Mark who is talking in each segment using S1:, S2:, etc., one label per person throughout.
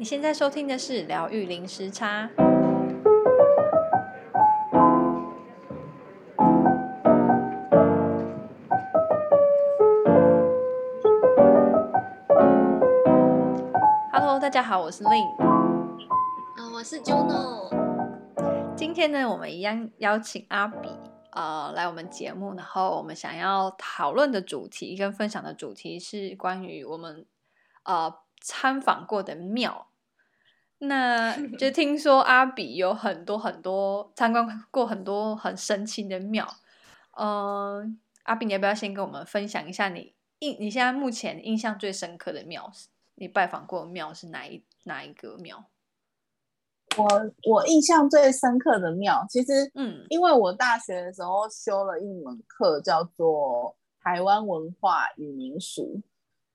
S1: 你现在收听的是疗愈零时差。Hello，大家好，我是 Lin。
S2: 啊，我是 Juno。
S1: 今天呢，我们一样邀请阿比呃来我们节目，然后我们想要讨论的主题跟分享的主题是关于我们呃参访过的庙。那 就听说阿比有很多很多参观过很多很神奇的庙，嗯、呃，阿比你要不要先跟我们分享一下你印你现在目前印象最深刻的庙？你拜访过的庙是哪一哪一个庙？
S3: 我我印象最深刻的庙，其实嗯，因为我大学的时候修了一门课叫做台湾文化与民俗，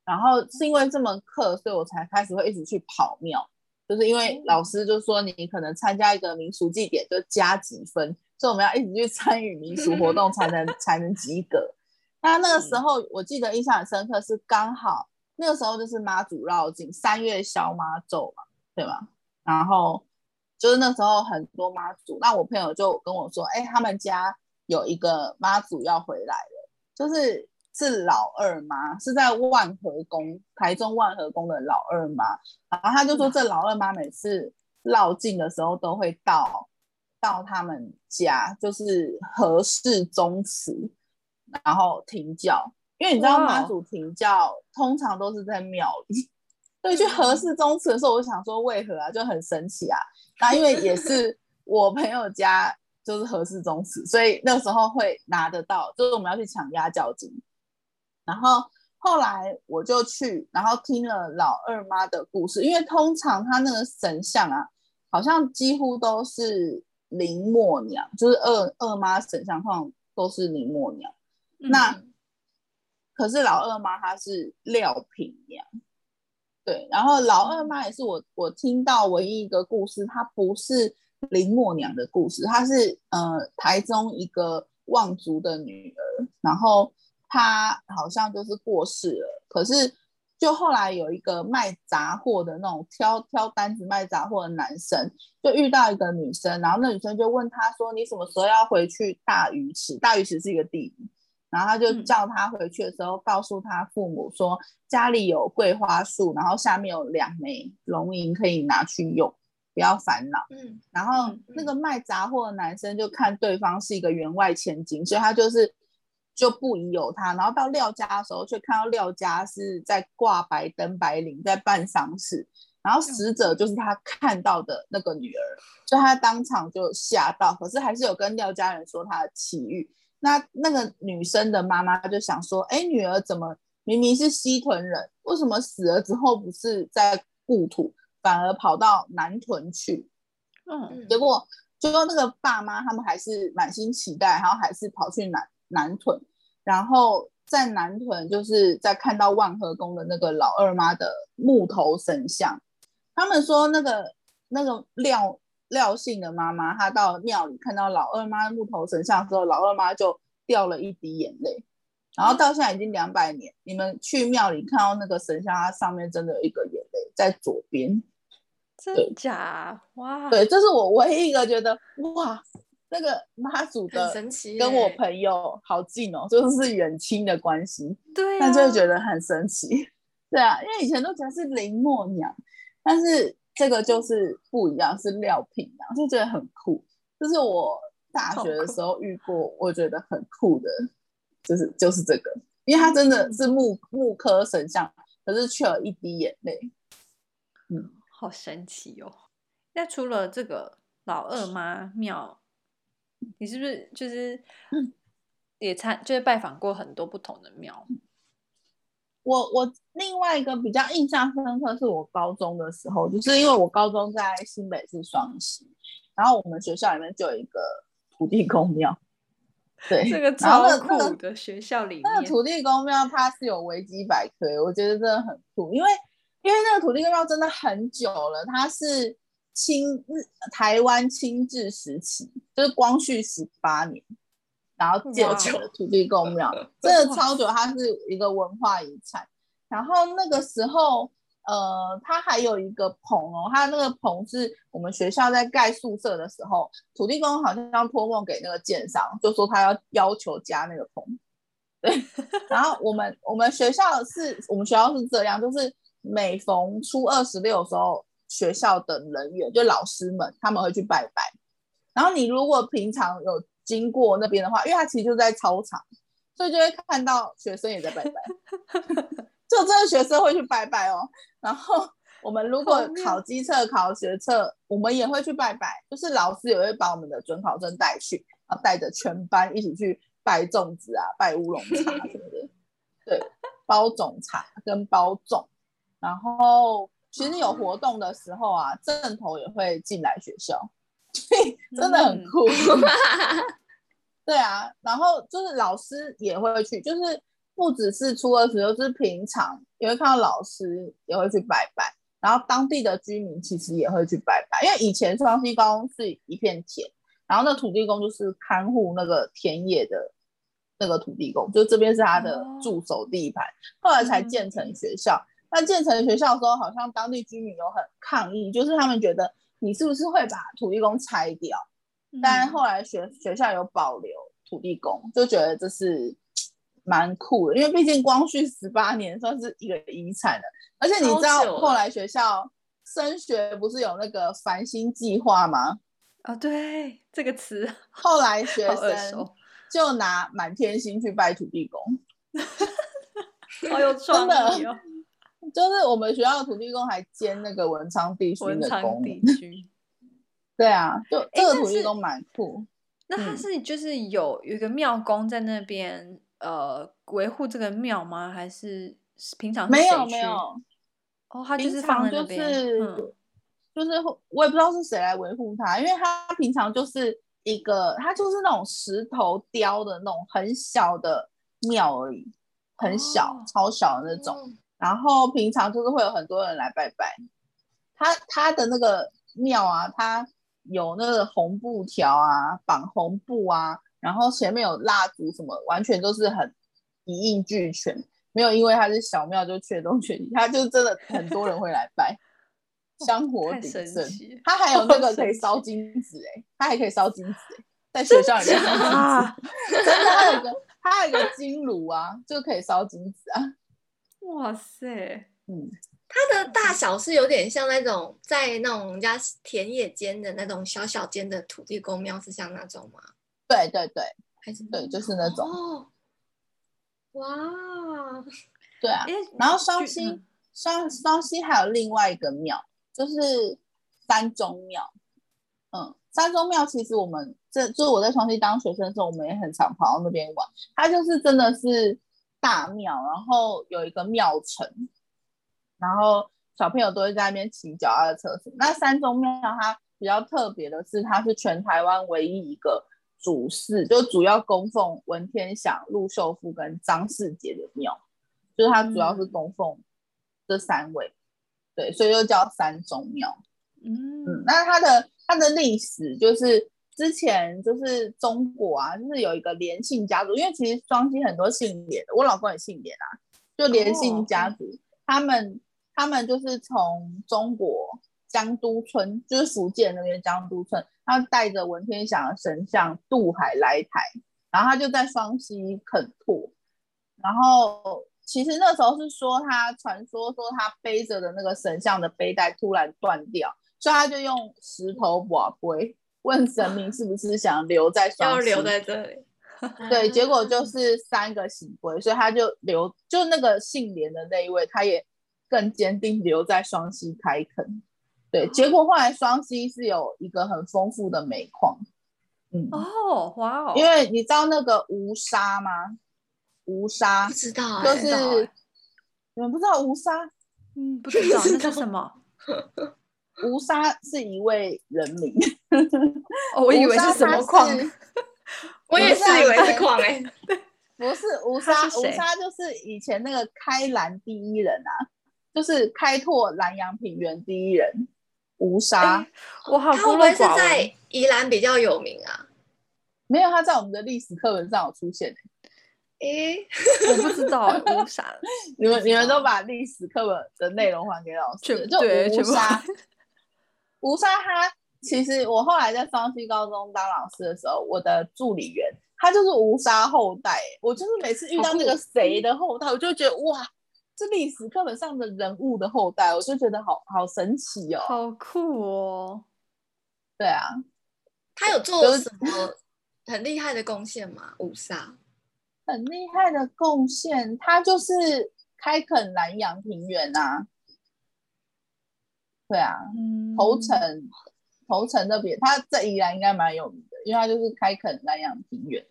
S3: 然后是因为这门课，所以我才开始会一直去跑庙。就是因为老师就说，你可能参加一个民俗祭典就加几分，所以我们要一直去参与民俗活动才能 才能及格。那那个时候我记得印象很深刻，是刚好那个时候就是妈祖绕境三月消妈咒嘛，对吧？然后就是那时候很多妈祖，那我朋友就跟我说，哎，他们家有一个妈祖要回来了，就是。是老二妈，是在万和宫，台中万和宫的老二妈。然后他就说，这老二妈每次绕境的时候都会到到他们家，就是和氏宗祠，然后停教。因为你知道妈祖停轿通常都是在庙里，所以去和氏宗祠的时候，我想说为何啊，就很神奇啊。那因为也是 我朋友家就是和氏宗祠，所以那时候会拿得到，就是我们要去抢压脚金。然后后来我就去，然后听了老二妈的故事，因为通常她那个神像啊，好像几乎都是林默娘，就是二二妈神像，通常都是林默娘。嗯、那可是老二妈她是廖品娘，对，然后老二妈也是我我听到唯一一个故事，她不是林默娘的故事，她是呃台中一个望族的女儿，然后。他好像就是过世了，可是就后来有一个卖杂货的那种挑挑单子卖杂货的男生，就遇到一个女生，然后那女生就问他说：“你什么时候要回去大鱼池？大鱼池是一个地名。”然后他就叫他回去的时候，告诉他父母说家里有桂花树，然后下面有两枚龙银可以拿去用，不要烦恼。嗯，然后那个卖杂货的男生就看对方是一个员外千金，所以他就是。就不疑有他，然后到廖家的时候，却看到廖家是在挂白灯白领，在办丧事，然后死者就是他看到的那个女儿，所以他当场就吓到，可是还是有跟廖家人说他的奇遇。那那个女生的妈妈就想说，哎，女儿怎么明明是西屯人，为什么死了之后不是在故土，反而跑到南屯去？嗯，结果就说那个爸妈他们还是满心期待，然后还是跑去南。南屯，然后在南屯，就是在看到万和宫的那个老二妈的木头神像。他们说那个那个廖廖姓的妈妈，她到庙里看到老二妈的木头神像之后，老二妈就掉了一滴眼泪。然后到现在已经两百年，你们去庙里看到那个神像，它上面真的有一个眼泪在左边。
S1: 真假？哇！
S3: 对，这是我唯一一个觉得哇。那个妈祖的神奇跟我朋友好近哦，就是远亲的关系。对、啊，但就会觉得很神奇。对啊，因为以前都觉得是林默娘，但是这个就是不一样，是廖品娘，就觉得很酷。就是我大学的时候遇过，我觉得很酷的，就是就是这个，因为它真的是木木科神像，可是却有一滴眼泪。
S1: 嗯，好神奇哦。那除了这个老二妈庙。你是不是就是也参就是拜访过很多不同的庙？
S3: 我我另外一个比较印象深刻是我高中的时候，就是因为我高中在新北市双溪，然后我们学校里面就有一个土地公庙，对，
S1: 这个超酷的学校里面，
S3: 那个土地公庙它是有维基百科，我觉得真的很酷，因为因为那个土地公庙真的很久了，它是。清日台湾清治时期，就是光绪十八年，然后建成的土地公庙，真的超久，它是一个文化遗产。然后那个时候，呃，它还有一个棚哦，它那个棚是我们学校在盖宿舍的时候，土地公好像要托梦给那个建商，就说他要要求加那个棚。对，然后我们我们学校是我们学校是这样，就是每逢初二十六的时候，学校的人员就老师们他们会去拜拜。然后你如果平常有经过那边的话，因为它其实就在操场，所以就会看到学生也在拜拜。就真的学生会去拜拜哦。然后我们如果考机测、考学测，我们也会去拜拜，就是老师也会把我们的准考证带去，然后带着全班一起去。拜粽子啊，拜乌龙茶什么的，对，包种茶跟包粽，然后其实有活动的时候啊，正头也会进来学校，对，真的很酷。嗯、对啊，然后就是老师也会去，就是不只是初二时候，就是平常也会看到老师也会去拜拜，然后当地的居民其实也会去拜拜，因为以前双溪高中是一片田，然后那土地公就是看护那个田野的。那个土地公，就这边是他的驻守地盘，后来才建成学校。那建成学校的时候，好像当地居民有很抗议，就是他们觉得你是不是会把土地公拆掉？但后来学学校有保留土地公，就觉得这是蛮酷的，因为毕竟光绪十八年算是一个遗产了。而且你知道后来学校升学不是有那个繁星计划吗？
S1: 啊，对这个词，
S3: 后来学生。就拿满天星去拜土地公，
S1: 好有创意哦！
S3: 就是我们学校的土地公还兼那个文昌地区的。对啊，就这个土地公蛮酷。
S1: 那他是就是有有一个庙公在那边呃维护这个庙吗？还是平常
S3: 没有没有？
S1: 哦，他就是放在那边，
S3: 就是、嗯、就是我也不知道是谁来维护他，因为他平常就是。一个，他就是那种石头雕的那种很小的庙而已，很小，哦、超小的那种。嗯、然后平常就是会有很多人来拜拜。他他的那个庙啊，他有那个红布条啊，绑红布啊，然后前面有蜡烛什么，完全都是很一应俱全，没有因为它是小庙就缺东缺西，他就真的很多人会来拜。香火鼎盛，他还有那个可以烧金子哎，他还可以烧金子哎，在学校里面烧金子，真的，它有个它还有个金炉啊，就可以烧金子啊。
S1: 哇塞，
S2: 嗯，它的大小是有点像那种在那种人家田野间的那种小小间的土地公庙，是像那种吗？
S3: 对对对，还是对，就是那种。
S2: 哦，哇，
S3: 对啊，然后双溪双双溪还有另外一个庙。就是三中庙，嗯，三中庙其实我们这就是我在双溪当学生的时候，我们也很常跑到那边玩。它就是真的是大庙，然后有一个庙城，然后小朋友都会在那边骑脚踏车。那三中庙它比较特别的是，它是全台湾唯一一个主祀，就主要供奉文天祥、陆秀夫跟张世杰的庙，就是它主要是供奉这三位。嗯对，所以又叫三中庙。嗯，嗯，那它的它的历史就是之前就是中国啊，就是有一个连姓家族，因为其实双溪很多姓连的，我老公也姓连啊，就连姓家族，哦、他们他们就是从中国江都村，就是福建那边江都村，他带着文天祥的神像渡海来台，然后他就在双溪垦拓，然后。其实那时候是说他传说说他背着的那个神像的背带突然断掉，所以他就用石头瓦杯问神明是不是想留在 双溪，
S2: 要留在这里。
S3: 对，结果就 是三个行规，所以他就留，就那个姓连的那一位，他也更坚定留在双溪开垦。对，结果后来双溪是有一个很丰富的煤矿。嗯，
S1: 哦，哇哦，
S3: 因为你知道那个吴沙吗？吴沙，
S2: 不知道，
S3: 就是你们不知道吴沙？
S1: 嗯，不知道 那是什么？
S3: 吴沙是一位人名，
S1: 我以为是什么矿？
S2: 我也是以为是矿哎，
S3: 不是吴沙，吴沙就是以前那个开兰第一人啊，就是开拓南洋平原第一人，吴沙。
S1: 我好，
S2: 他会不会是在宜兰比较有名啊？
S3: 没有，他在我们的历史课本上有出现
S2: 诶，
S1: 我不知道吴沙，
S3: 你们你们都把历史课本的内容还给老师，就吴沙。乌沙他其实我后来在双溪高中当老师的时候，我的助理员他就是吴沙后代。我就是每次遇到那个谁的后代，我就觉得哇，这历史课本上的人物的后代，我就觉得好好神奇哦，
S1: 好酷哦。
S3: 对啊，
S2: 他有做什么很厉害的贡献吗？乌沙。
S3: 很厉害的贡献，他就是开垦南洋平原啊。对啊，嗯、头城头城那边，他在宜兰应该蛮有名的，因为他就是开垦南洋平原，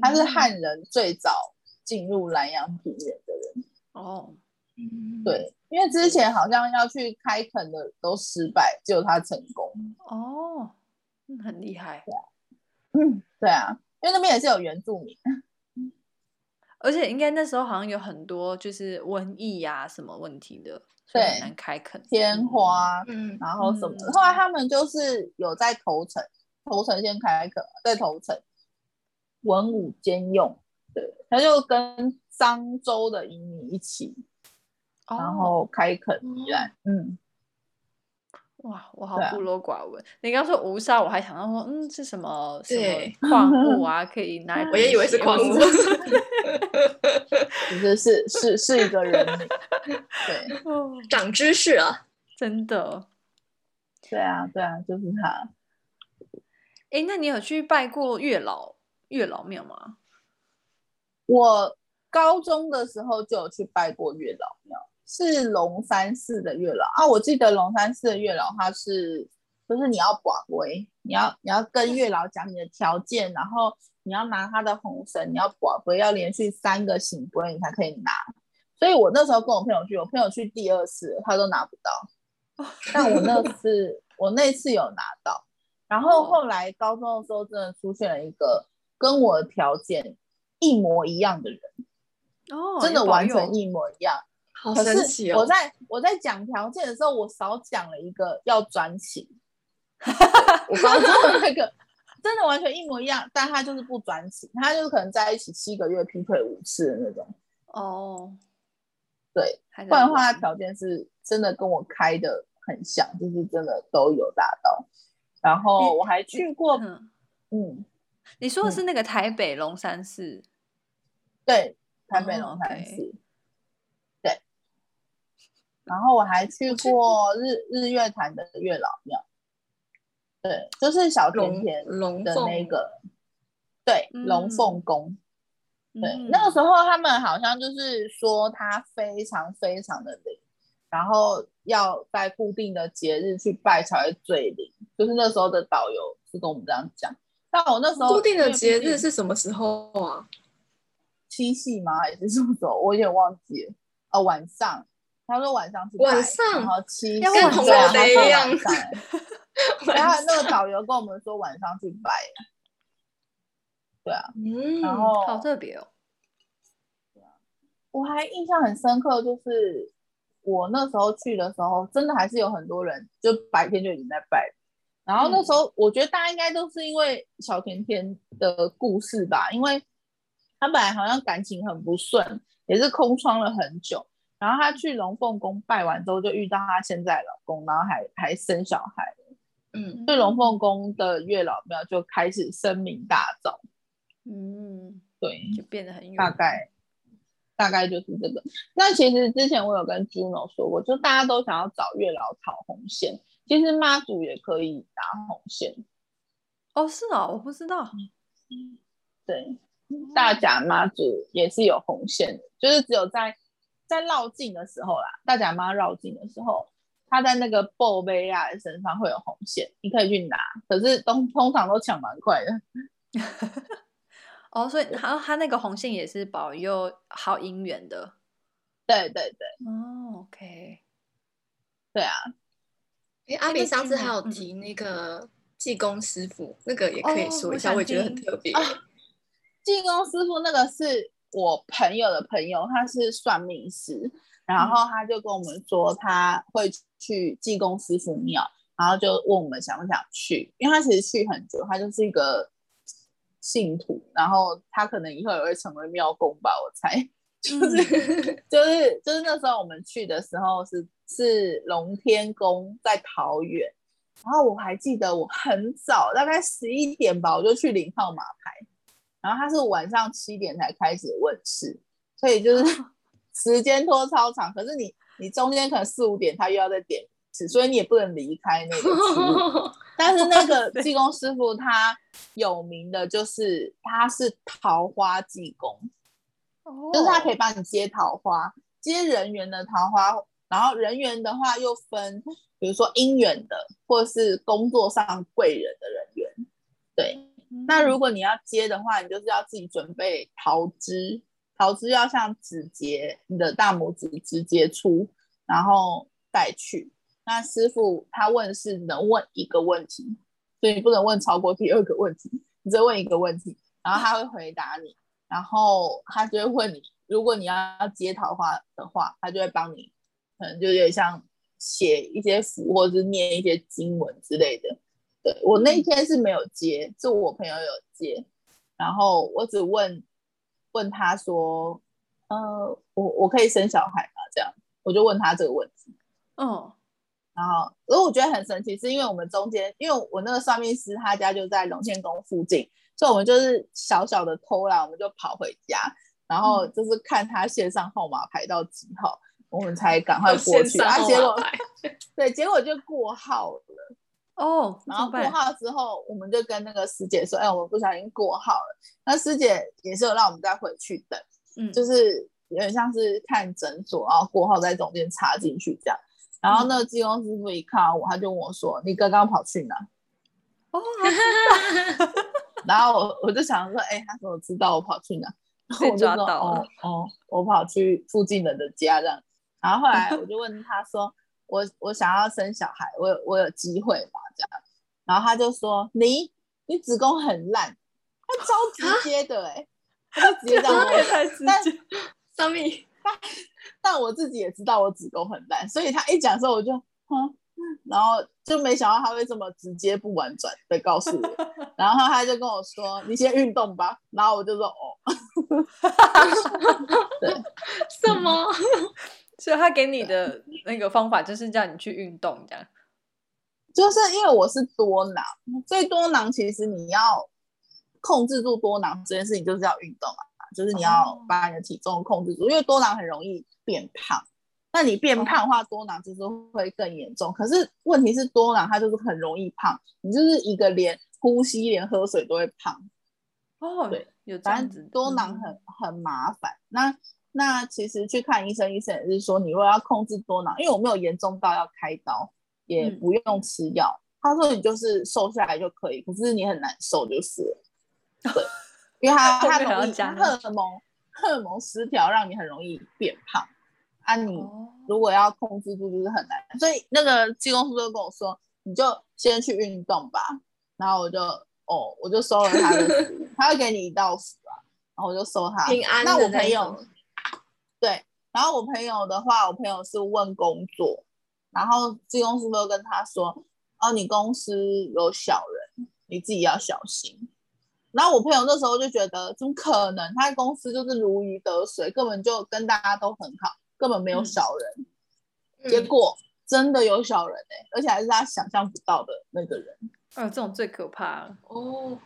S3: 他是汉人最早进入南洋平原的人。
S1: 哦，
S3: 对，因为之前好像要去开垦的都失败，只有他成功。
S1: 哦，很厉害。
S3: 对啊，嗯，对啊，因为那边也是有原住民。
S1: 而且应该那时候好像有很多就是瘟疫呀、啊、什么问题的，对，很难开垦
S3: 天花，嗯，然后什么、嗯。后来他们就是有在头城，头城先开垦，在头城文武兼用，对，他就跟漳州的移民一起，哦、然后开垦宜兰，嗯。
S1: 哇，我好孤陋寡闻。啊、你刚说无沙，我还想到说，嗯，是什么什么矿物 啊？可以拿？
S2: 我也以为是矿物。
S3: 其实是是是一个人名。对，
S2: 长知识了，
S1: 真的。
S3: 对啊，对啊，就是他。
S1: 哎，那你有去拜过月老月老庙吗？
S3: 我高中的时候就有去拜过月老庙。是龙山寺的月老啊，我记得龙山寺的月老他是，就是你要跋杯，你要你要跟月老讲你的条件，然后你要拿他的红绳，你要跋杯，要连续三个圣杯你才可以拿。所以我那时候跟我朋友去，我朋友去第二次他都拿不到，但我那次我那次有拿到。然后后来高中的时候真的出现了一个跟我的条件一模一样的人，
S1: 哦，
S3: 真的完全一模一样。
S2: 好神奇哦！
S3: 我在我在讲条件的时候，我少讲了一个要专情。我刚刚那个真的完全一模一样，但他就是不转起，他就是可能在一起七个月劈腿五次的那种。
S1: 哦，
S3: 对，不然的话，他条件是真的跟我开的很像，就是真的都有达到。然后我还去过，嗯，嗯，
S1: 你说的是那个台北龙山寺？
S3: 对，台北龙山寺。然后我还去过日日月潭的月老庙，对，就是小甜甜龙的那个，对，龙凤宫，对、嗯，那个时候他们好像就是说他非常非常的灵，然后要在固定的节日去拜才会最灵，就是那时候的导游是跟我们这样讲。但我那时候
S2: 固定的节日是什么时候啊？
S3: 七夕吗？还是什么时候？我有点忘记了。哦，晚上。他说晚上去拜，
S2: 晚上
S3: 然后七夕
S2: 跟红楼梦一样。
S3: 然后那个导游跟我们说晚上去拜，对啊，
S1: 嗯，
S3: 然后
S1: 好特别哦。
S3: 对啊，我还印象很深刻，就是我那时候去的时候，真的还是有很多人，就白天就已经在拜。然后那时候我觉得大家应该都是因为小甜甜的故事吧，因为他本来好像感情很不顺，也是空窗了很久。然后她去龙凤宫拜完之后，就遇到她现在老公，然后还还生小孩。嗯，所以龙凤宫的月老庙就开始声名大噪。
S1: 嗯，
S3: 对，
S1: 就变得很
S3: 大概大概就是这个。那其实之前我有跟 Juno 说过，就大家都想要找月老讨红线，其实妈祖也可以打红线。
S1: 哦，是哦，我不知道。
S3: 对，大甲妈祖也是有红线的，就是只有在。在绕境的时候啦，大甲妈绕境的时候，他在那个布贝啊身上会有红线，你可以去拿，可是通通常都抢蛮快的。
S1: 哦，所以他他那个红线也是保佑好姻缘的。
S3: 对对对。
S1: 哦，OK。
S3: 对啊。
S2: 哎，阿比上次还有提那个济公师傅，那个也可以说一下，哦、我，我也觉得很特别。
S3: 济公师傅那个是。我朋友的朋友，他是算命师，然后他就跟我们说他会去济公师傅庙，然后就问我们想不想去，因为他其实去很久，他就是一个信徒，然后他可能以后也会成为庙公吧，我猜。就是 就是就是那时候我们去的时候是是龙天宫在桃园，然后我还记得我很早，大概十一点吧，我就去领号码牌，然后他是晚上七点才开始问世，所以就是 时间拖超长。可是你你中间可能四五点他又要再点是，所以你也不能离开那个区域。但是那个济公师傅他有名的就是他是桃花济公。就是他可以帮你接桃花，接人缘的桃花，然后人缘的话又分，比如说姻缘的，或是工作上贵人的人缘。对，那如果你要接的话，你就是要自己准备桃枝，桃枝要像指节，你的大拇指直接出，然后带去。那师傅他问是能问一个问题，所以你不能问超过第二个问题，你只问一个问题，然后他会回答你。然后他就会问你，如果你要接桃花的话，他就会帮你，可能就有点像写一些符，或者是念一些经文之类的。对，我那一天是没有接，是我朋友有接。然后我只问问他说，呃，我我可以生小孩吗？这样，我就问他这个问题。嗯，然后，而我觉得很神奇，是因为我们中间，因为我那个算命师他家就在龙仙宫附近。所以我们就是小小的偷懒，我们就跑回家，然后就是看他线上号码排到几号，嗯、我们才赶快 过去。啊，结果 对，结果就过号了哦。然后过号之后，我们就跟那个师姐说：“哎，我们不小心过号了。”那师姐也是有让我们再回去等，嗯，就是有点像是看诊所，然后过号在中间插进去这样。然后那个济公师傅一看到我，他就问我说：“你刚刚跑去哪？”哦，然后我我就想说，哎、欸，他怎么知道我跑去哪？然后我就说，哦哦，我跑去附近人的家这样。然后后来 我就问他说，我我想要生小孩，我有我有机会嘛？这样。然后他就说，你你子宫很烂，他超直接的哎、欸，他就直接这样说。但上面，但但我自己也知道我子宫很烂，所以他一讲的时候我就，嗯。然后就没想到他会这么直接不婉转的告诉我，然后他就跟我说：“你先运动吧。”然后我就说：“哦。”对，
S2: 什么？
S1: 所以他给你的那个方法就是叫你去运动，这样。
S3: 就是因为我是多囊，所以多囊其实你要控制住多囊这件事情，就是要运动啊，就是你要把你的体重控制住，因为多囊很容易变胖。那你变胖的话，多囊就是会更严重。可是问题是，多囊它就是很容易胖，你就是一个连呼吸、连喝水都会胖。哦，对，有这样子，多囊很很麻烦。那那其实去看医生，医生也是说，你如果要控制多囊，因为我没有严重到要开刀，也不用吃药。他说你就是瘦下来就可以，可是你很难受就是了。对，因为他 他容易荷尔蒙荷尔蒙失调，让你很容易变胖。那、啊、你如果要控制住，就是很难。所以那个济公师就跟我说，你就先去运动吧。然后我就哦，我就收了他的，他会给你一道符啊。然后我就收他。平安。那我朋友，对，然后我朋友的话，我朋友是问工作，然后这公司就跟他说，哦，你公司有小人，你自己要小心。然后我朋友那时候就觉得，怎么可能？他公司就是如鱼得水，根本就跟大家都很好。根本没有小人，嗯、结果真的有小人哎、欸，而且还是他想象不到的那个人。
S1: 啊，这种最可怕
S3: 哦。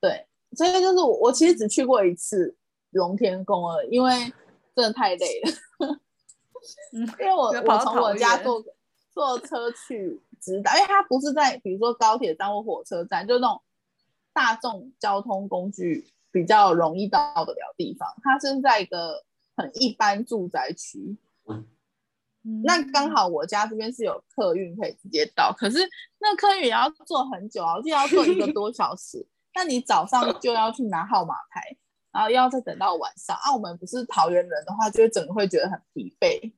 S3: 对，所以就是我，我其实只去过一次龙天宫了，因为真的太累了。嗯、因为我我从我家坐坐车去直达，因为它不是在比如说高铁站或火车站，就那种大众交通工具比较容易到得了地方，它是在一个。很一般住宅区，嗯，那刚好我家这边是有客运可以直接到，可是那客运也要坐很久啊，我记得要坐一个多小时。那你早上就要去拿号码牌，然后要再等到晚上。啊，我们不是桃园人的话，就会整个会觉得很疲惫。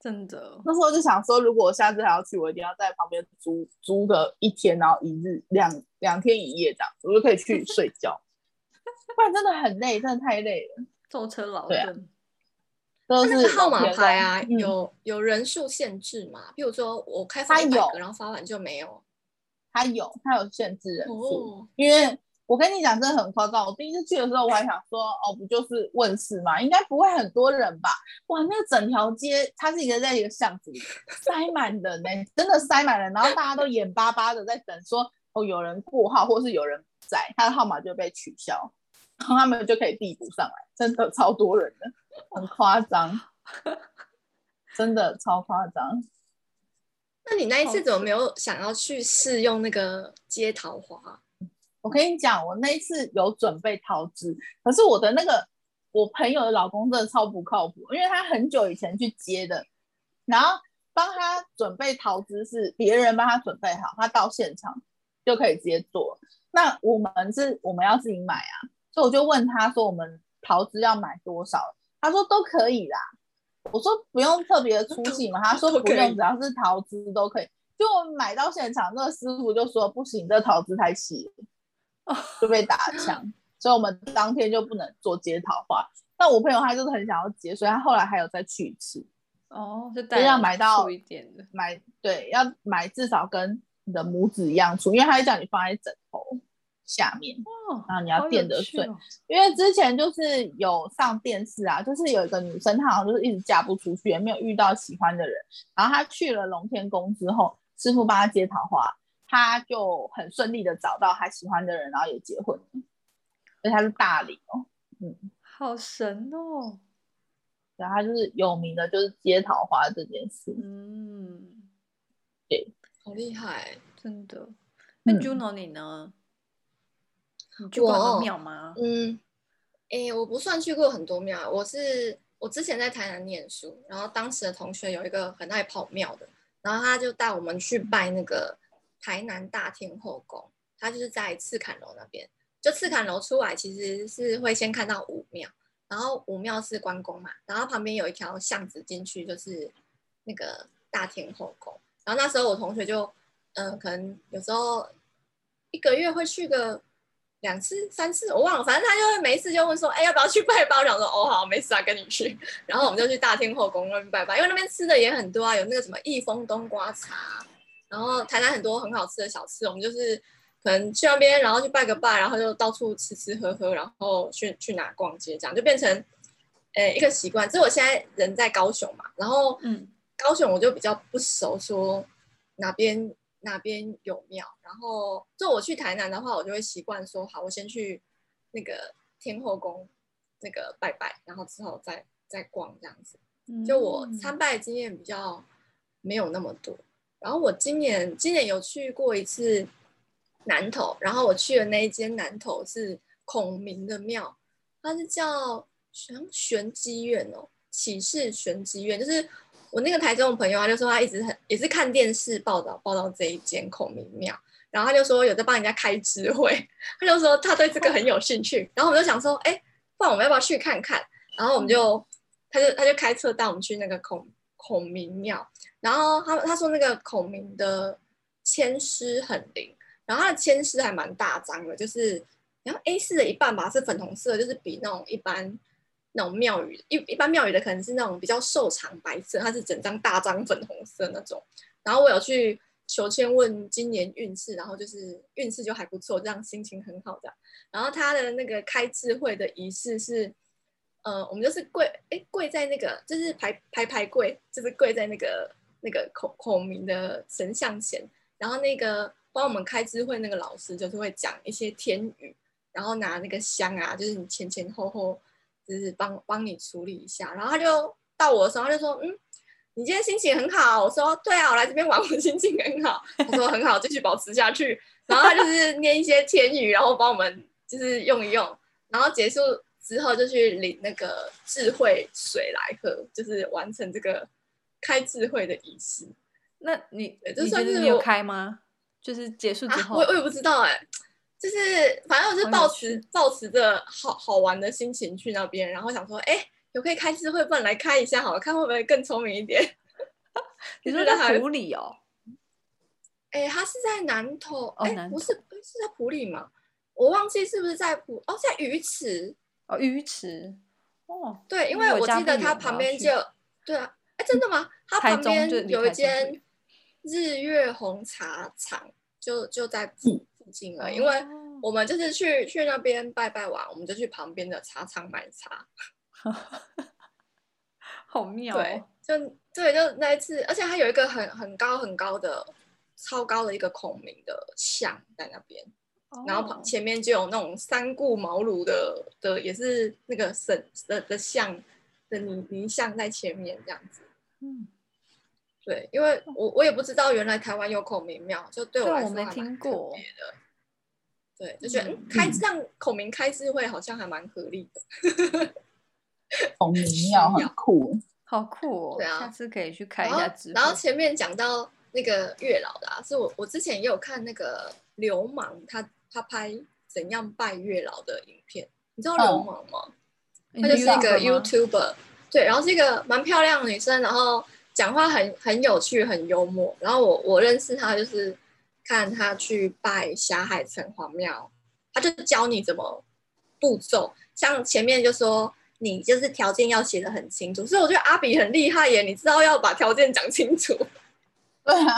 S1: 真的，
S3: 那时候就想说，如果我下次还要去，我一定要在旁边租租个一天，然后一日两两天一夜这样，我就可以去 睡觉。不然真的很累，真的太累了，
S1: 舟车劳顿。
S3: 都是
S2: 号码牌啊，嗯、有有人数限制嘛？比如说我开发一百个，然后发完就没有。
S3: 它有，它有限制人数，哦、因为我跟你讲，真的很夸张。我第一次去的时候，我还想说，哦，不就是问世吗？应该不会很多人吧？哇，那个整条街，它是一个在一个巷子里，塞满人呢，真的塞满人。然后大家都眼巴巴的在等，说哦，有人过号，或是有人不在，他的号码就被取消，然后他们就可以递补上来。真的超多人的，很夸张，真的超夸张。
S2: 那你那一次怎么没有想要去试用那个接桃花？
S3: 我跟你讲，我那一次有准备桃汁，可是我的那个我朋友的老公真的超不靠谱，因为他很久以前去接的，然后帮他准备桃汁是别人帮他准备好，他到现场就可以直接做。那我们是我们要自己买啊，所以我就问他说，我们桃汁要买多少？他说都可以啦。我说不用特别的粗细嘛，他说不用，只要是桃汁都可以。就买到现场，那个师傅就说不行，这桃枝太细了。就被打枪，所以我们当天就不能做接桃花。但我朋友他就是很想要接，所以他后来还有再去一次。
S1: 哦，就
S3: 要买到一点的，买对，要买至少跟你的拇指一样粗，因为他叫你放在枕头下面，哦、然后你要垫着睡。哦、因为之前就是有上电视啊，就是有一个女生，她好像就是一直嫁不出去，也没有遇到喜欢的人。然后她去了龙天宫之后，师傅帮她接桃花。他就很顺利的找到他喜欢的人，然后也结婚了，所以他是大理哦，嗯，
S1: 好神哦，
S3: 然后他就是有名的，就是接桃花这件事，
S1: 嗯，
S3: 对，
S2: 好厉害，
S1: 真的。那 Juno 你呢？嗯、你去过很多庙吗？
S2: 嗯，哎、欸，我不算去过很多庙，我是我之前在台南念书，然后当时的同学有一个很爱跑庙的，然后他就带我们去拜那个。台南大天后宫，它就是在赤崁楼那边。就赤崁楼出来，其实是会先看到武庙，然后武庙是关公嘛，然后旁边有一条巷子进去就是那个大天后宫。然后那时候我同学就，嗯、可能有时候一个月会去个两次、三次，我忘了，反正他就会每一次就问说，哎，要不要去拜拜？我想说，哦，好，没事啊，跟你去。然后我们就去大天后宫那边拜拜，因为那边吃的也很多啊，有那个什么益丰冬瓜茶。然后台南很多很好吃的小吃，我们就是可能去那边，然后去拜个拜，然后就到处吃吃喝喝，然后去去哪逛街，这样就变成呃一个习惯。只是我现在人在高雄嘛，然后嗯，高雄我就比较不熟，说哪边哪边有庙。然后就我去台南的话，我就会习惯说好，我先去那个天后宫那个拜拜，然后之后再再逛这样子。就我参拜经验比较没有那么多。然后我今年今年有去过一次南投，然后我去的那一间南投是孔明的庙，它是叫玄玄机院哦，启示玄机院，就是我那个台中的朋友，他就说他一直很也是看电视报道报道这一间孔明庙，然后他就说有在帮人家开智慧，他就说他对这个很有兴趣，然后我们就想说，哎，不然我们要不要去看看？然后我们就他就他就开车带我们去那个孔孔明庙。然后他他说那个孔明的签诗很灵，然后他的签诗还蛮大张的，就是然后 A4 的一半吧是粉红色，就是比那种一般那种庙宇一一般庙宇的可能是那种比较瘦长白色，它是整张大张粉红色那种。然后我有去求签问今年运势，然后就是运势就还不错，这样心情很好这样。然后他的那个开智慧的仪式是，呃，我们就是跪哎跪在那个就是排排排跪，就是跪在那个。那个孔孔明的神像前，然后那个帮我们开智慧那个老师就是会讲一些天语，然后拿那个香啊，就是你前前后后就是帮帮你处理一下，然后他就到我的时候他就说，嗯，你今天心情很好，我说对啊，我来这边玩，我心情很好，他说很好，继续保持下去，然后他就是念一些天语，然后帮我们就是用一用，然后结束之后就去领那个智慧水来喝，就是完成这个。开智慧的仪式，
S1: 那你这算是你有开吗？就是结束之后，
S2: 啊、我我也不知道哎、欸，就是反正我是抱持抱持着好好玩的心情去那边，然后想说，哎、欸，有可以开智慧，不然来开一下好了，看会不会更聪明一点。
S1: 你说 在埔里哦？
S2: 哎、欸，他是在南投，哎、不是，是在埔里吗？我忘记是不是在埔哦，在鱼池
S1: 哦，鱼池哦，
S2: 对，因为我记得他旁边就对啊。哎，真的吗？它旁边有一间日月红茶厂，就就在附附近了，因为我们就是去去那边拜拜完，我们就去旁边的茶厂买茶。
S1: 好妙，
S2: 对，就对，就那一次，而且它有一个很很高很高的、超高的一个孔明的像在那边，然后旁前面就有那种三顾茅庐的的，也是那个神的的像的泥泥像在前面这样子。嗯，对，因为我我也不知道原来台湾有孔明庙，就对我来说还蛮特别的。
S1: 我没听过。
S2: 对，就觉得、嗯、开让孔明开智慧好像还蛮合理的。
S3: 孔明庙 很酷，
S1: 好酷哦！
S2: 对啊，
S1: 下次可以去看一下。
S2: 然后前面讲到那个月老的啊，是我我之前也有看那个流氓他他拍怎样拜月老的影片，你知道流氓吗？嗯、他就是一个 YouTuber，对，然后是一个蛮漂亮的女生，然后讲话很很有趣，很幽默。然后我我认识她就是看她去拜霞海城隍庙，她就教你怎么步骤，像前面就说。你就是条件要写的很清楚，所以我觉得阿比很厉害耶，你知道要把条件讲清楚。
S3: 对啊，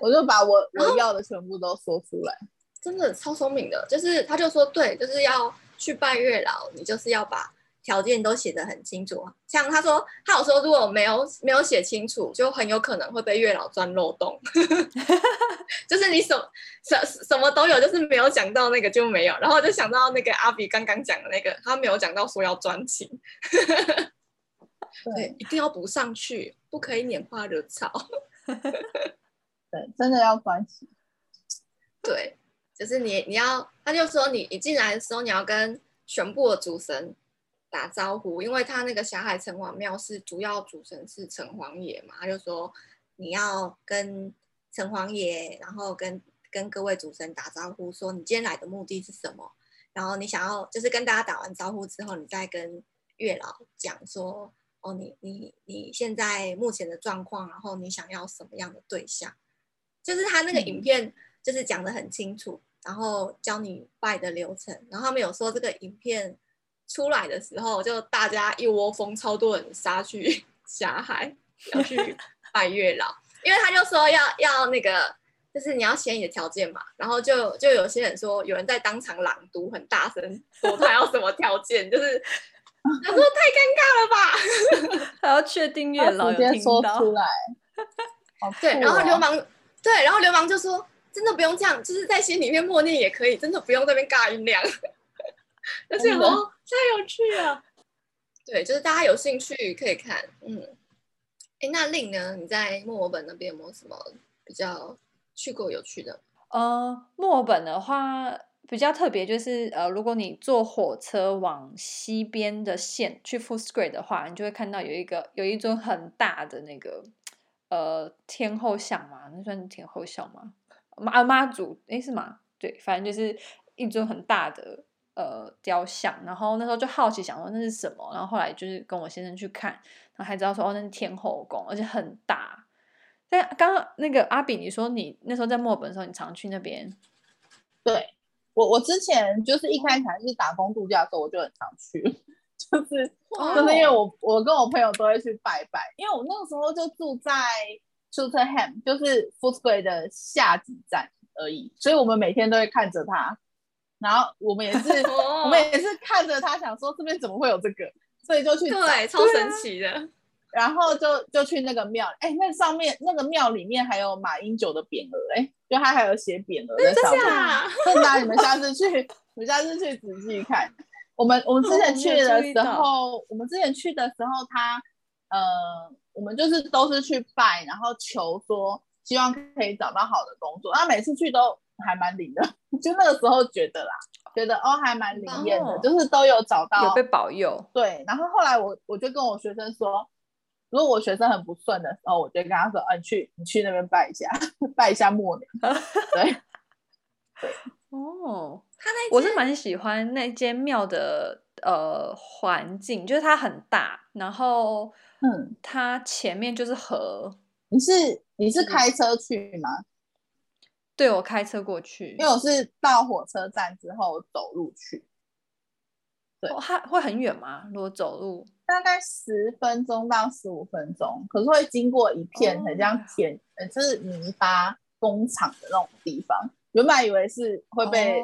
S3: 我就把我我要的全部都说出来，
S2: 真的超聪明的。就是他就说，对，就是要去拜月老，你就是要把。条件都写得很清楚，像他说，他有说如果没有没有写清楚，就很有可能会被月老钻漏洞。就是你什么什什么都有，就是没有讲到那个就没有。然后就想到那个阿比刚刚讲的那个，他没有讲到说要专情。对，一定要补上去，不可以拈花惹草。
S3: 对，真的要关系。
S2: 对，就是你你要，他就说你一进来的时候，你要跟全部的主神。打招呼，因为他那个霞海城隍庙是主要主神是城隍爷嘛，他就说你要跟城隍爷，然后跟跟各位主神打招呼，说你今天来的目的是什么，然后你想要就是跟大家打完招呼之后，你再跟月老讲说，哦，你你你现在目前的状况，然后你想要什么样的对象，就是他那个影片就是讲的很清楚，然后教你拜的流程，然后他们有说这个影片。出来的时候，就大家一窝蜂，超多人杀去 霞海，要去 拜月老，因为他就说要要那个，就是你要写你的条件嘛，然后就就有些人说，有人在当场朗读，很大声说他要什么条件，就是他说太尴尬了吧，
S1: 还要确定月老有听
S3: 说出来，
S2: 对，然后流氓对，然后流氓就说真的不用这样，就是在心里面默念也可以，真的不用在那边尬音量。而且哦，太有趣了。对，就是大家有兴趣可以看。嗯，哎，那令呢？你在墨尔本那边有没有什么比较去过有趣的？
S1: 呃，墨尔本的话比较特别，就是呃，如果你坐火车往西边的线去 Footscray 的话，你就会看到有一个有一尊很大的那个呃天后像嘛，那算是天后像吗？妈妈祖？哎，是吗？对，反正就是一尊很大的。呃，雕像，然后那时候就好奇想说那是什么，然后后来就是跟我先生去看，然后还知道说哦，那是天后宫，而且很大。但刚刚那个阿比，你说你那时候在墨尔本的时候，你常去那边？
S3: 对，我我之前就是一开始还是打工度假的时候，我就很常去，就是就是因为我我跟我朋友都会去拜拜，因为我那个时候就住在 Cheltenham，就是 Footscray 的下几站而已，所以我们每天都会看着它。然后我们也是，我们也是看着它，想说这边怎么会有这个，所以就去。
S2: 对，超神奇的。啊、
S3: 然后就就去那个庙，哎，那上面那个庙里面还有马英九的匾额，哎，就他还有写匾额在上面。真的、啊？你们下次去，你们下次去仔细看。我们我们之前去的时候，我，我们之前去的时候，他呃，我们就是都是去拜，然后求说希望可以找到好的工作。那每次去都。还蛮灵的，就那个时候觉得啦，觉得哦还蛮灵验的，哦，就是都有找到
S1: 有被保佑。对，
S3: 然后后来我我就跟我学生说，如果我学生很不顺的时候，我就跟他说，啊，你去你去那边拜一下，拜一下末年。对，对，
S1: 哦，他那我是蛮喜欢那间庙的呃环境，就是它很大，然后嗯，它前面就是河。
S3: 你是你是开车去吗？
S1: 对，我开车过去，
S3: 因为我是到火车站之后走路去。对，
S1: 它会很远吗？如果走路，
S3: 大概十分钟到十五分钟，可是会经过一片很像田，呃、哦，就是泥巴工厂的那种地方。原本以为是会被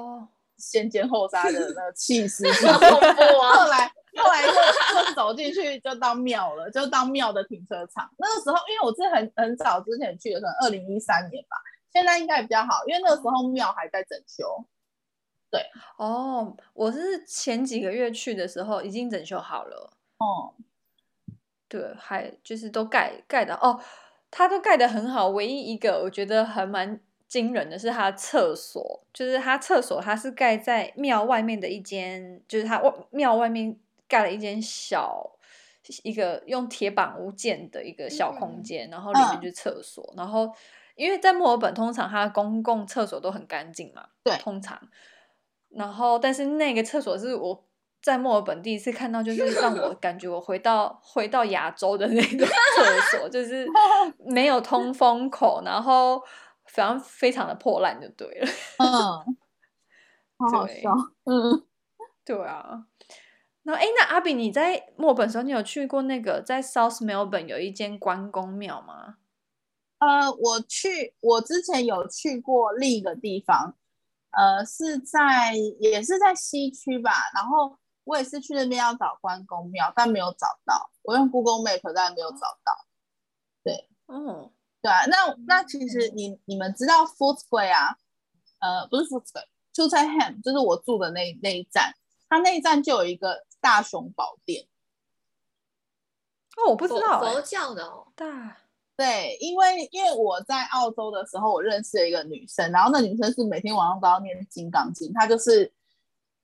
S3: 先奸后杀的那个弃尸，
S2: 后
S3: 来后来就就走进去就到庙了，就到庙的停车场。那个时候，因为我是很很早之前去的，可能二零一三年吧，现在应该比较好，因为那个时候庙还在整修。对，
S1: 哦，我是前几个月去的时候已经整修好了。哦，对，还就是都盖盖的哦，它都盖的很好。唯一一个我觉得还蛮。惊人的是，他的厕所就是他厕所，它是盖在庙外面的一间，就是他外庙外面盖了一间小一个用铁板屋建的一个小空间，然后里面就是厕所。嗯、然后因为在墨尔本，通常它公共厕所都很干净嘛，
S3: 对，
S1: 通常。然后，但是那个厕所是我在墨尔本第一次看到，就是让我感觉我回到回到亚洲的那个厕所，就是 没有通风口，然后。非常非常的破烂就对了，
S3: 嗯，好好笑，嗯，
S1: 对啊，那哎，那阿比你在墨尔本时候，你有去过那个在 South Melbourne 有一间关公庙吗？
S3: 呃，我去，我之前有去过另一个地方，呃，是在也是在西区吧，然后我也是去那边要找关公庙，但没有找到，我用 Google Map 但没有找到，对，
S1: 嗯。
S3: 对啊，那那其实你你们知道 Footscray 啊，呃，不是 Footscray，Cheltenham 就是我住的那那一站，它那一站就有一个大雄宝殿。
S1: 哦，我不知道、欸，
S2: 佛教的哦。
S1: 大，
S3: 对，因为因为我在澳洲的时候，我认识了一个女生，然后那女生是每天晚上都要念金刚经，她就是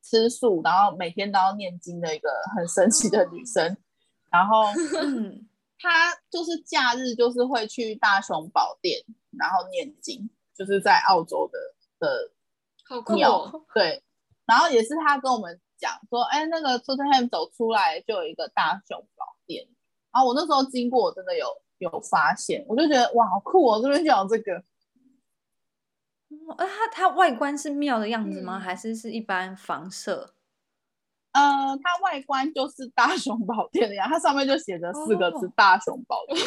S3: 吃素，然后每天都要念经的一个很神奇的女生，哦、然后。嗯 他就是假日，就是会去大雄宝殿，然后念经，就是在澳洲的的
S2: 庙。
S3: 对，然后也是他跟我们讲说，哎，那个 Tottenham 走出来就有一个大雄宝殿，然后我那时候经过，我真的有有发现，我就觉得哇，好酷哦，这边就有这个。
S1: 啊，它它外观是庙的样子吗？嗯、还是是一般房舍？
S3: 呃，它外观就是大雄宝殿的呀，它上面就写着四个字“大雄宝殿”。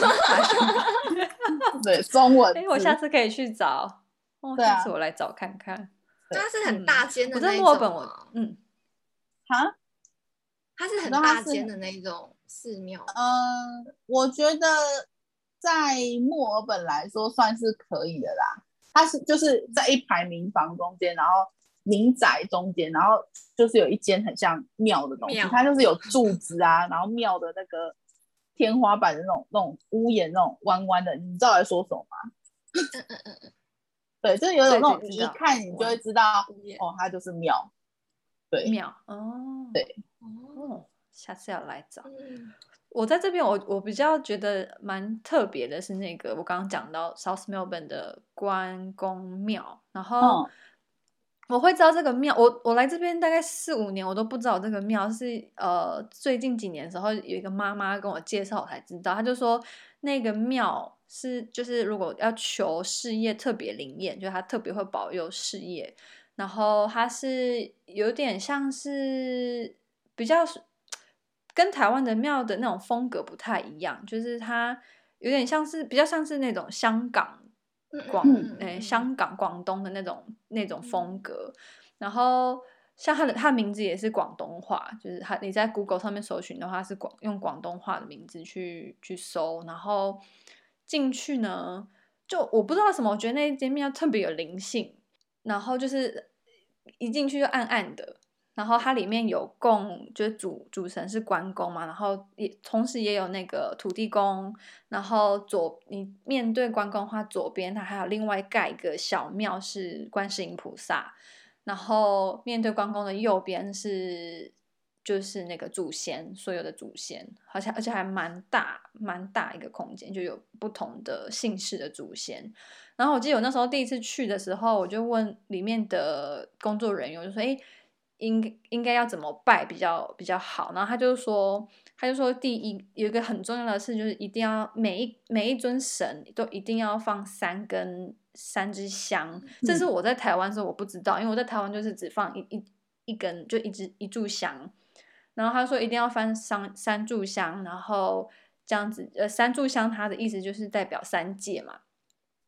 S3: 对，中文。
S1: 哎，我下次可以去找。哦，下次我来找看看。
S2: 它是很大间的那种。
S1: 我在墨尔本，我嗯，
S3: 哈，
S2: 它是很大间的那种寺庙。
S3: 嗯，我觉得在墨尔本来说算是可以的啦。它是就是在一排民房中间，然后。民宅中间，然后就是有一间很像庙的东西，它就是有柱子啊，然后庙的那个天花板的那种那种屋檐那种弯弯的，你知道我在说什么吗？嗯嗯嗯嗯，对，就是有种那种一看你就会知道，哦，它就是庙，对，
S1: 庙哦，
S3: 对。
S1: 哦，下次要来找。我在这边，我我比较觉得蛮特别的是那个我刚刚讲到 South Melbourne 的关公庙，然后。我会知道这个庙，我我来这边大概四五年，我都不知道这个庙是呃最近几年的时候有一个妈妈跟我介绍，我才知道。她就说那个庙是就是如果要求事业特别灵验，就她特别会保佑事业。然后它是有点像是比较跟台湾的庙的那种风格不太一样，就是它有点像是比较像是那种香港。广诶、欸，香港、广东的那种那种风格，然后像他的他的名字也是广东话，就是他你在 Google 上面搜寻的话是广用广东话的名字去去搜，然后进去呢，就我不知道什么，我觉得那间庙特别有灵性，然后就是一进去就暗暗的。然后它里面有供，就是主主神是关公嘛，然后也同时也有那个土地公，然后左你面对关公的话，左边它还有另外盖一个小庙是观世音菩萨，然后面对关公的右边是就是那个祖先，所有的祖先，而且而且还蛮大蛮大一个空间，就有不同的姓氏的祖先。然后我记得我那时候第一次去的时候，我就问里面的工作人员，我就说：“哎。”应应该要怎么拜比较比较好？然后他就说，他就说，第一有一个很重要的事，就是一定要每一每一尊神都一定要放三根三支香。这是我在台湾时候我不知道，因为我在台湾就是只放一一一根就一支一炷香。然后他说一定要放三三炷香，然后这样子呃三炷香，它的意思就是代表三界嘛。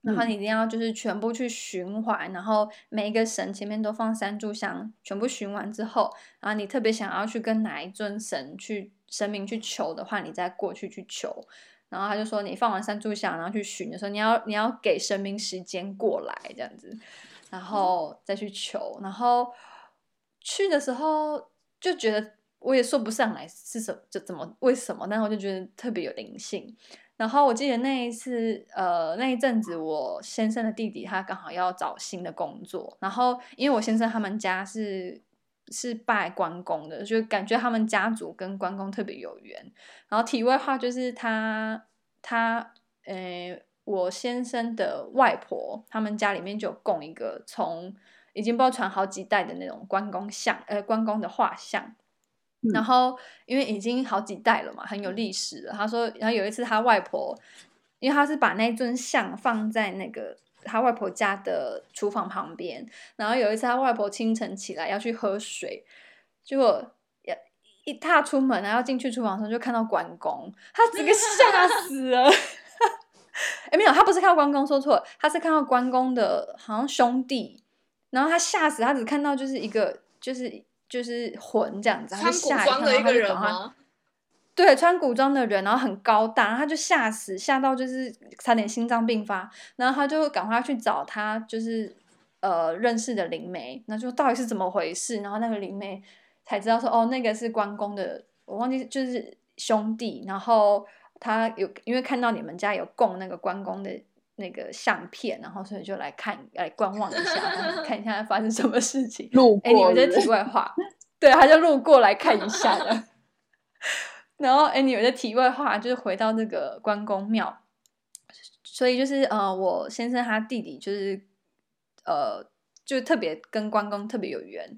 S1: 然后你一定要就是全部去循环，然后每一个神前面都放三炷香，全部循完之后，然后你特别想要去跟哪一尊神去神明去求的话，你再过去去求。然后他就说，你放完三炷香，然后去寻的时候，你要你要给神明时间过来这样子，然后再去求。然后去的时候就觉得我也说不上来是什么，就怎么为什么，但是我就觉得特别有灵性。然后我记得那一次，呃，那一阵子我先生的弟弟他刚好要找新的工作，然后因为我先生他们家是是拜关公的，就感觉他们家族跟关公特别有缘。然后题外话就是他他，呃，我先生的外婆他们家里面就供一个从已经不知道传好几代的那种关公像，呃，关公的画像。然后，因为已经好几代了嘛，很有历史了。他说，然后有一次他外婆，因为他是把那尊像放在那个他外婆家的厨房旁边。然后有一次他外婆清晨起来要去喝水，结果一踏出门，然后进去厨房的时候就看到关公，他整个吓死了。哎，没有，他不是看到关公，说错了，他是看到关公的好像兄弟。然后他吓死，他只看到就是一个就是。就是魂这样子，他就吓一跳，然后他就赶快，对，穿古装的人，然后很高大，然后他就吓死，吓到就是差点心脏病发，然后他就赶快去找他就是呃认识的灵媒，那就到底是怎么回事？然后那个灵媒才知道说，哦，那个是关公的，我忘记就是兄弟，然后他有因为看到你们家有供那个关公的。那个相片，然后所以就来看，来观望一下，看一下发生什么事情。
S3: 路过，
S1: 哎，你们这题外话，对，他就路过来看一下的。然后，哎，你们在题外话，就是回到那个关公庙，所以就是呃，我先生他弟弟就是呃，就特别跟关公特别有缘。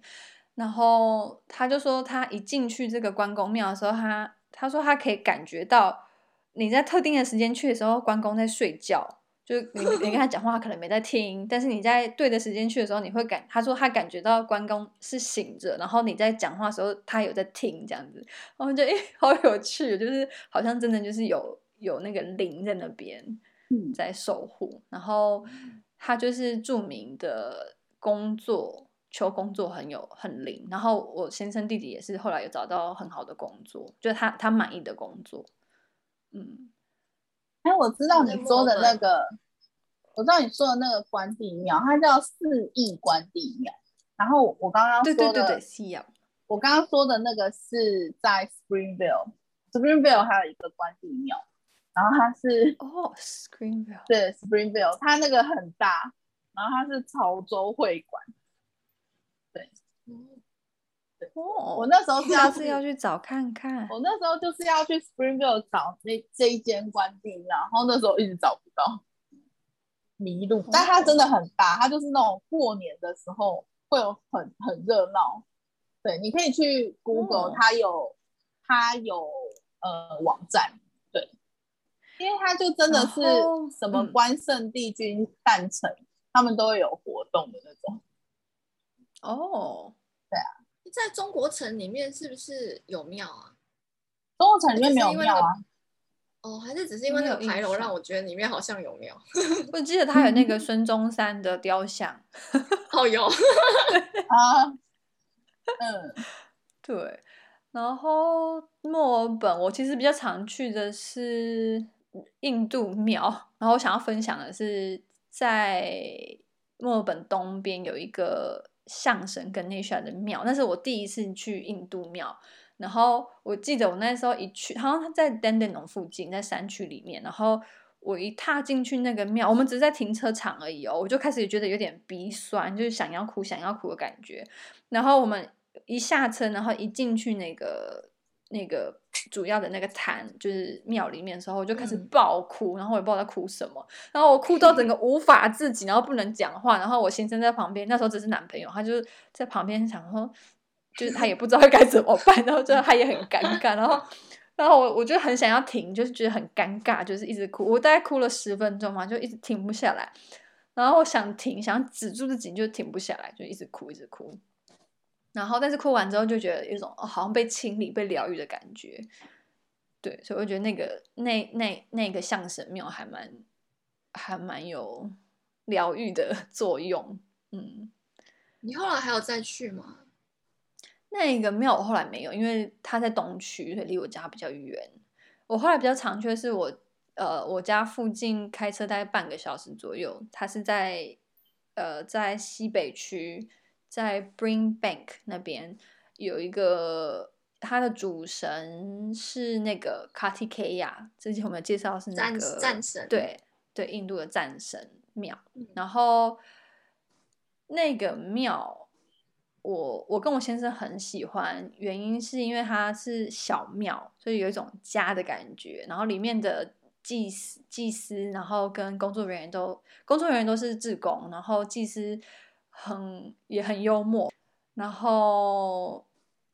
S1: 然后他就说，他一进去这个关公庙的时候，他他说他可以感觉到你在特定的时间去的时候，关公在睡觉。就你你跟他讲话，他可能没在听，但是你在对的时间去的时候，你会感他说他感觉到关公是醒着，然后你在讲话的时候，他有在听这样子，然后就诶好有趣，就是好像真的就是有有那个灵在那边在守护，然后他就是著名的工作求工作很有很灵，然后我先生弟弟也是后来有找到很好的工作，就是他他满意的工作，嗯。
S3: 哎，我知道你说的那个，我知道你说的那个关帝庙，它叫四义关帝庙。然后我刚刚说的，对对对对，我刚刚说的那个是在 Springville，Springville 还有一个关帝庙，然后它是
S1: 哦，Springville，
S3: 对，Springville，它那个很大，然后它是潮州会馆，对。
S1: 哦，
S3: 我那时候是要
S1: 是要去找看看。
S3: 我那时候就是要去 Springville 找那这一间关帝，然后那时候一直找不到，迷路。但它真的很大，它就是那种过年的时候会有很很热闹。对，你可以去 Google，它有它有呃网站，对，因为它就真的是什么关圣帝君诞辰，嗯、他们都会有活动的那种。
S1: 哦，
S3: 对啊。
S2: 在中国城里面是不是有庙啊？
S3: 中国城里面没有庙啊？
S2: 哦，还是只是因为那个牌楼让我觉得里面好像有庙。
S1: 我记得他有那个 孙中山的雕像。
S2: 哦，有
S3: 啊。嗯，
S1: 对。然后墨尔本，我其实比较常去的是印度庙。然后我想要分享的是，在墨尔本东边有一个。象神跟内需的庙，那是我第一次去印度庙。然后我记得我那时候一去，好像他在 Dandenong 附近，在山区里面。然后我一踏进去那个庙，我们只是在停车场而已哦，我就开始觉得有点鼻酸，就是想要哭、想要哭的感觉。然后我们一下车，然后一进去那个。那个主要的那个坛，就是庙里面的时候，我就开始爆哭，嗯、然后我也不知道在哭什么，然后我哭到整个 无法自己，然后不能讲话，然后我先生在旁边，那时候只是男朋友，他就在旁边想说，就是他也不知道该怎么办，然后就他也很尴尬，然后 然后我我就很想要停，就是觉得很尴尬，就是一直哭，我大概哭了十分钟嘛，就一直停不下来，然后我想停，想止住自己，就停不下来，就一直哭，一直哭。然后，但是哭完之后就觉得有一种哦，好像被清理、被疗愈的感觉。对，所以我觉得那个那那那个象神庙还蛮还蛮有疗愈的 作用。嗯，
S2: 你后来还有再去吗？
S1: 那个庙我后来没有，因为它在东区，所以离我家比较远。我后来比较常去的是我呃我家附近，开车大概半个小时左右。它是在呃在西北区，在 Bring Bank 那边有一个，它的主神是那个 Kartikeya，之前我们介绍是那个
S2: 战神，
S1: 对对，印度的战神庙。嗯、然后那个庙。我我跟我先生很喜欢，原因是因为它是小庙，所以有一种家的感觉。然后里面的祭司、祭司，然后跟工作人员都工作人员都是志工，然后祭司很也很幽默。然后，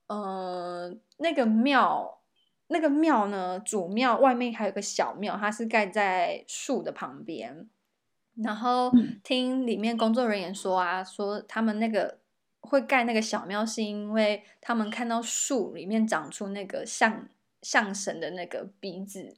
S1: 嗯、呃，那个庙那个庙呢，主庙外面还有个小庙，它是盖在树的旁边。然后听里面工作人员说啊，说他们那个。会盖那个小庙，是因为他们看到树里面长出那个象象神的那个鼻子。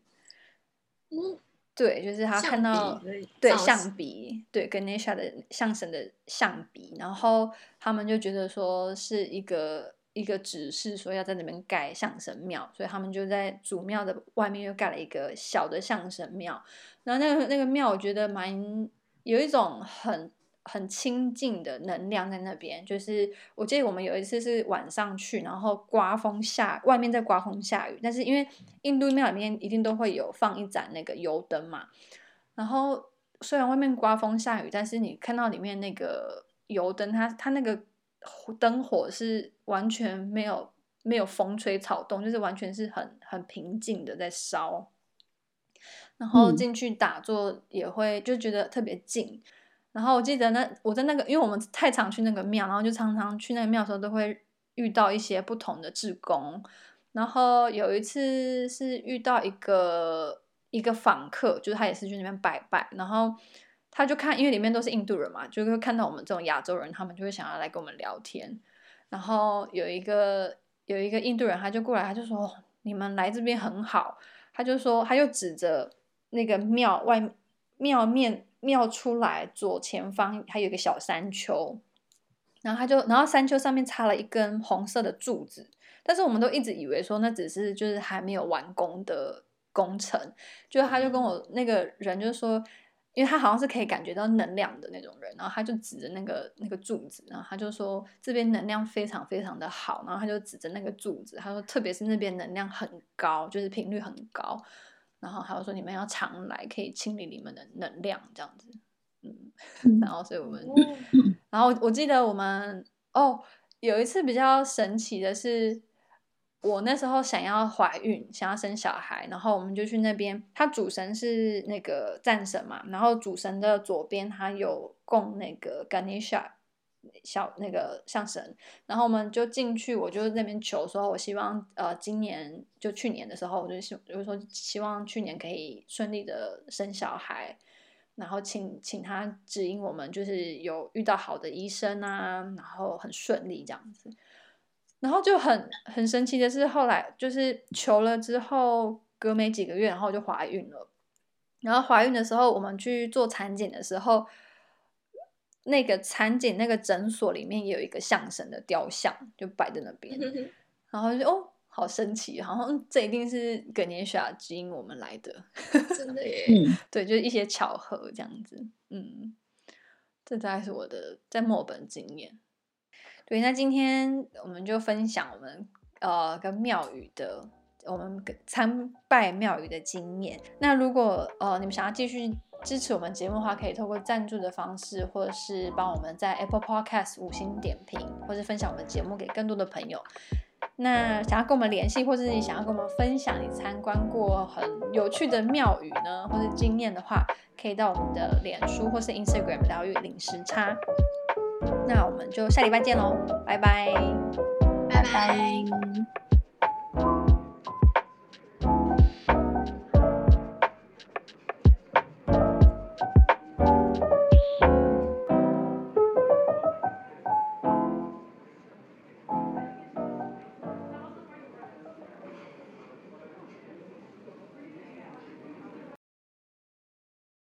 S1: 嗯，对，就是他看到对象鼻，对 Ganesha 的象神的象鼻，然后他们就觉得说是一个一个指示，说要在那边盖象神庙，所以他们就在主庙的外面又盖了一个小的象神庙。然后那个那个庙，我觉得蛮有一种很。很清静的能量在那边，就是我记得我们有一次是晚上去，然后刮风下，外面在刮风下雨，但是因为印度庙里面一定都会有放一盏那个油灯嘛，然后虽然外面刮风下雨，但是你看到里面那个油灯，它它那个灯火是完全没有没有风吹草动，就是完全是很很平静的在烧，然后进去打坐也会就觉得特别静。然后我记得那我在那个，因为我们太常去那个庙，然后就常常去那个庙的时候都会遇到一些不同的志工。然后有一次是遇到一个一个访客，就是他也是去那边拜拜，然后他就看，因为里面都是印度人嘛，就会看到我们这种亚洲人，他们就会想要来跟我们聊天。然后有一个有一个印度人，他就过来，他就说：“你们来这边很好。”他就说，他就指着那个庙外庙面。庙出来左前方还有一个小山丘，然后他就，然后山丘上面插了一根红色的柱子，但是我们都一直以为说那只是就是还没有完工的工程，就他就跟我那个人就说，因为他好像是可以感觉到能量的那种人，然后他就指着那个那个柱子，然后他就说这边能量非常非常的好，然后他就指着那个柱子，他说特别是那边能量很高，就是频率很高。然后还有说你们要常来，可以清理你们的能量，这样子，嗯，然后所以我们，然后我记得我们哦，有一次比较神奇的是，我那时候想要怀孕，想要生小孩，然后我们就去那边，他主神是那个战神嘛，然后主神的左边他有供那个 Ganesha。小那个象神，然后我们就进去，我就那边求说，我希望呃今年就去年的时候，我就希就是说希望去年可以顺利的生小孩，然后请请他指引我们，就是有遇到好的医生啊，然后很顺利这样子，然后就很很神奇的是后来就是求了之后，隔没几个月，然后就怀孕了，然后怀孕的时候我们去做产检的时候。那个产检那个诊所里面也有一个相声的雕像，就摆在那边，然后就哦，好神奇，好像这一定是 Ganesha 指引我们来的，
S2: 真的耶，
S1: 对，就是一些巧合这样子，嗯，这大概是我的在墨尔本经验。对，那今天我们就分享我们呃跟庙宇的，我们参拜庙宇的经验。那如果呃你们想要继续。支持我们节目的话，可以透过赞助的方式，或者是帮我们在 Apple Podcast 五星点评，或是分享我们节目给更多的朋友。那想要跟我们联系，或是你想要跟我们分享你参观过很有趣的庙宇呢，或是经验的话，可以到我们的脸书或是 Instagram 疗愈零时差。那我们就下礼拜见喽，拜拜，
S2: 拜拜。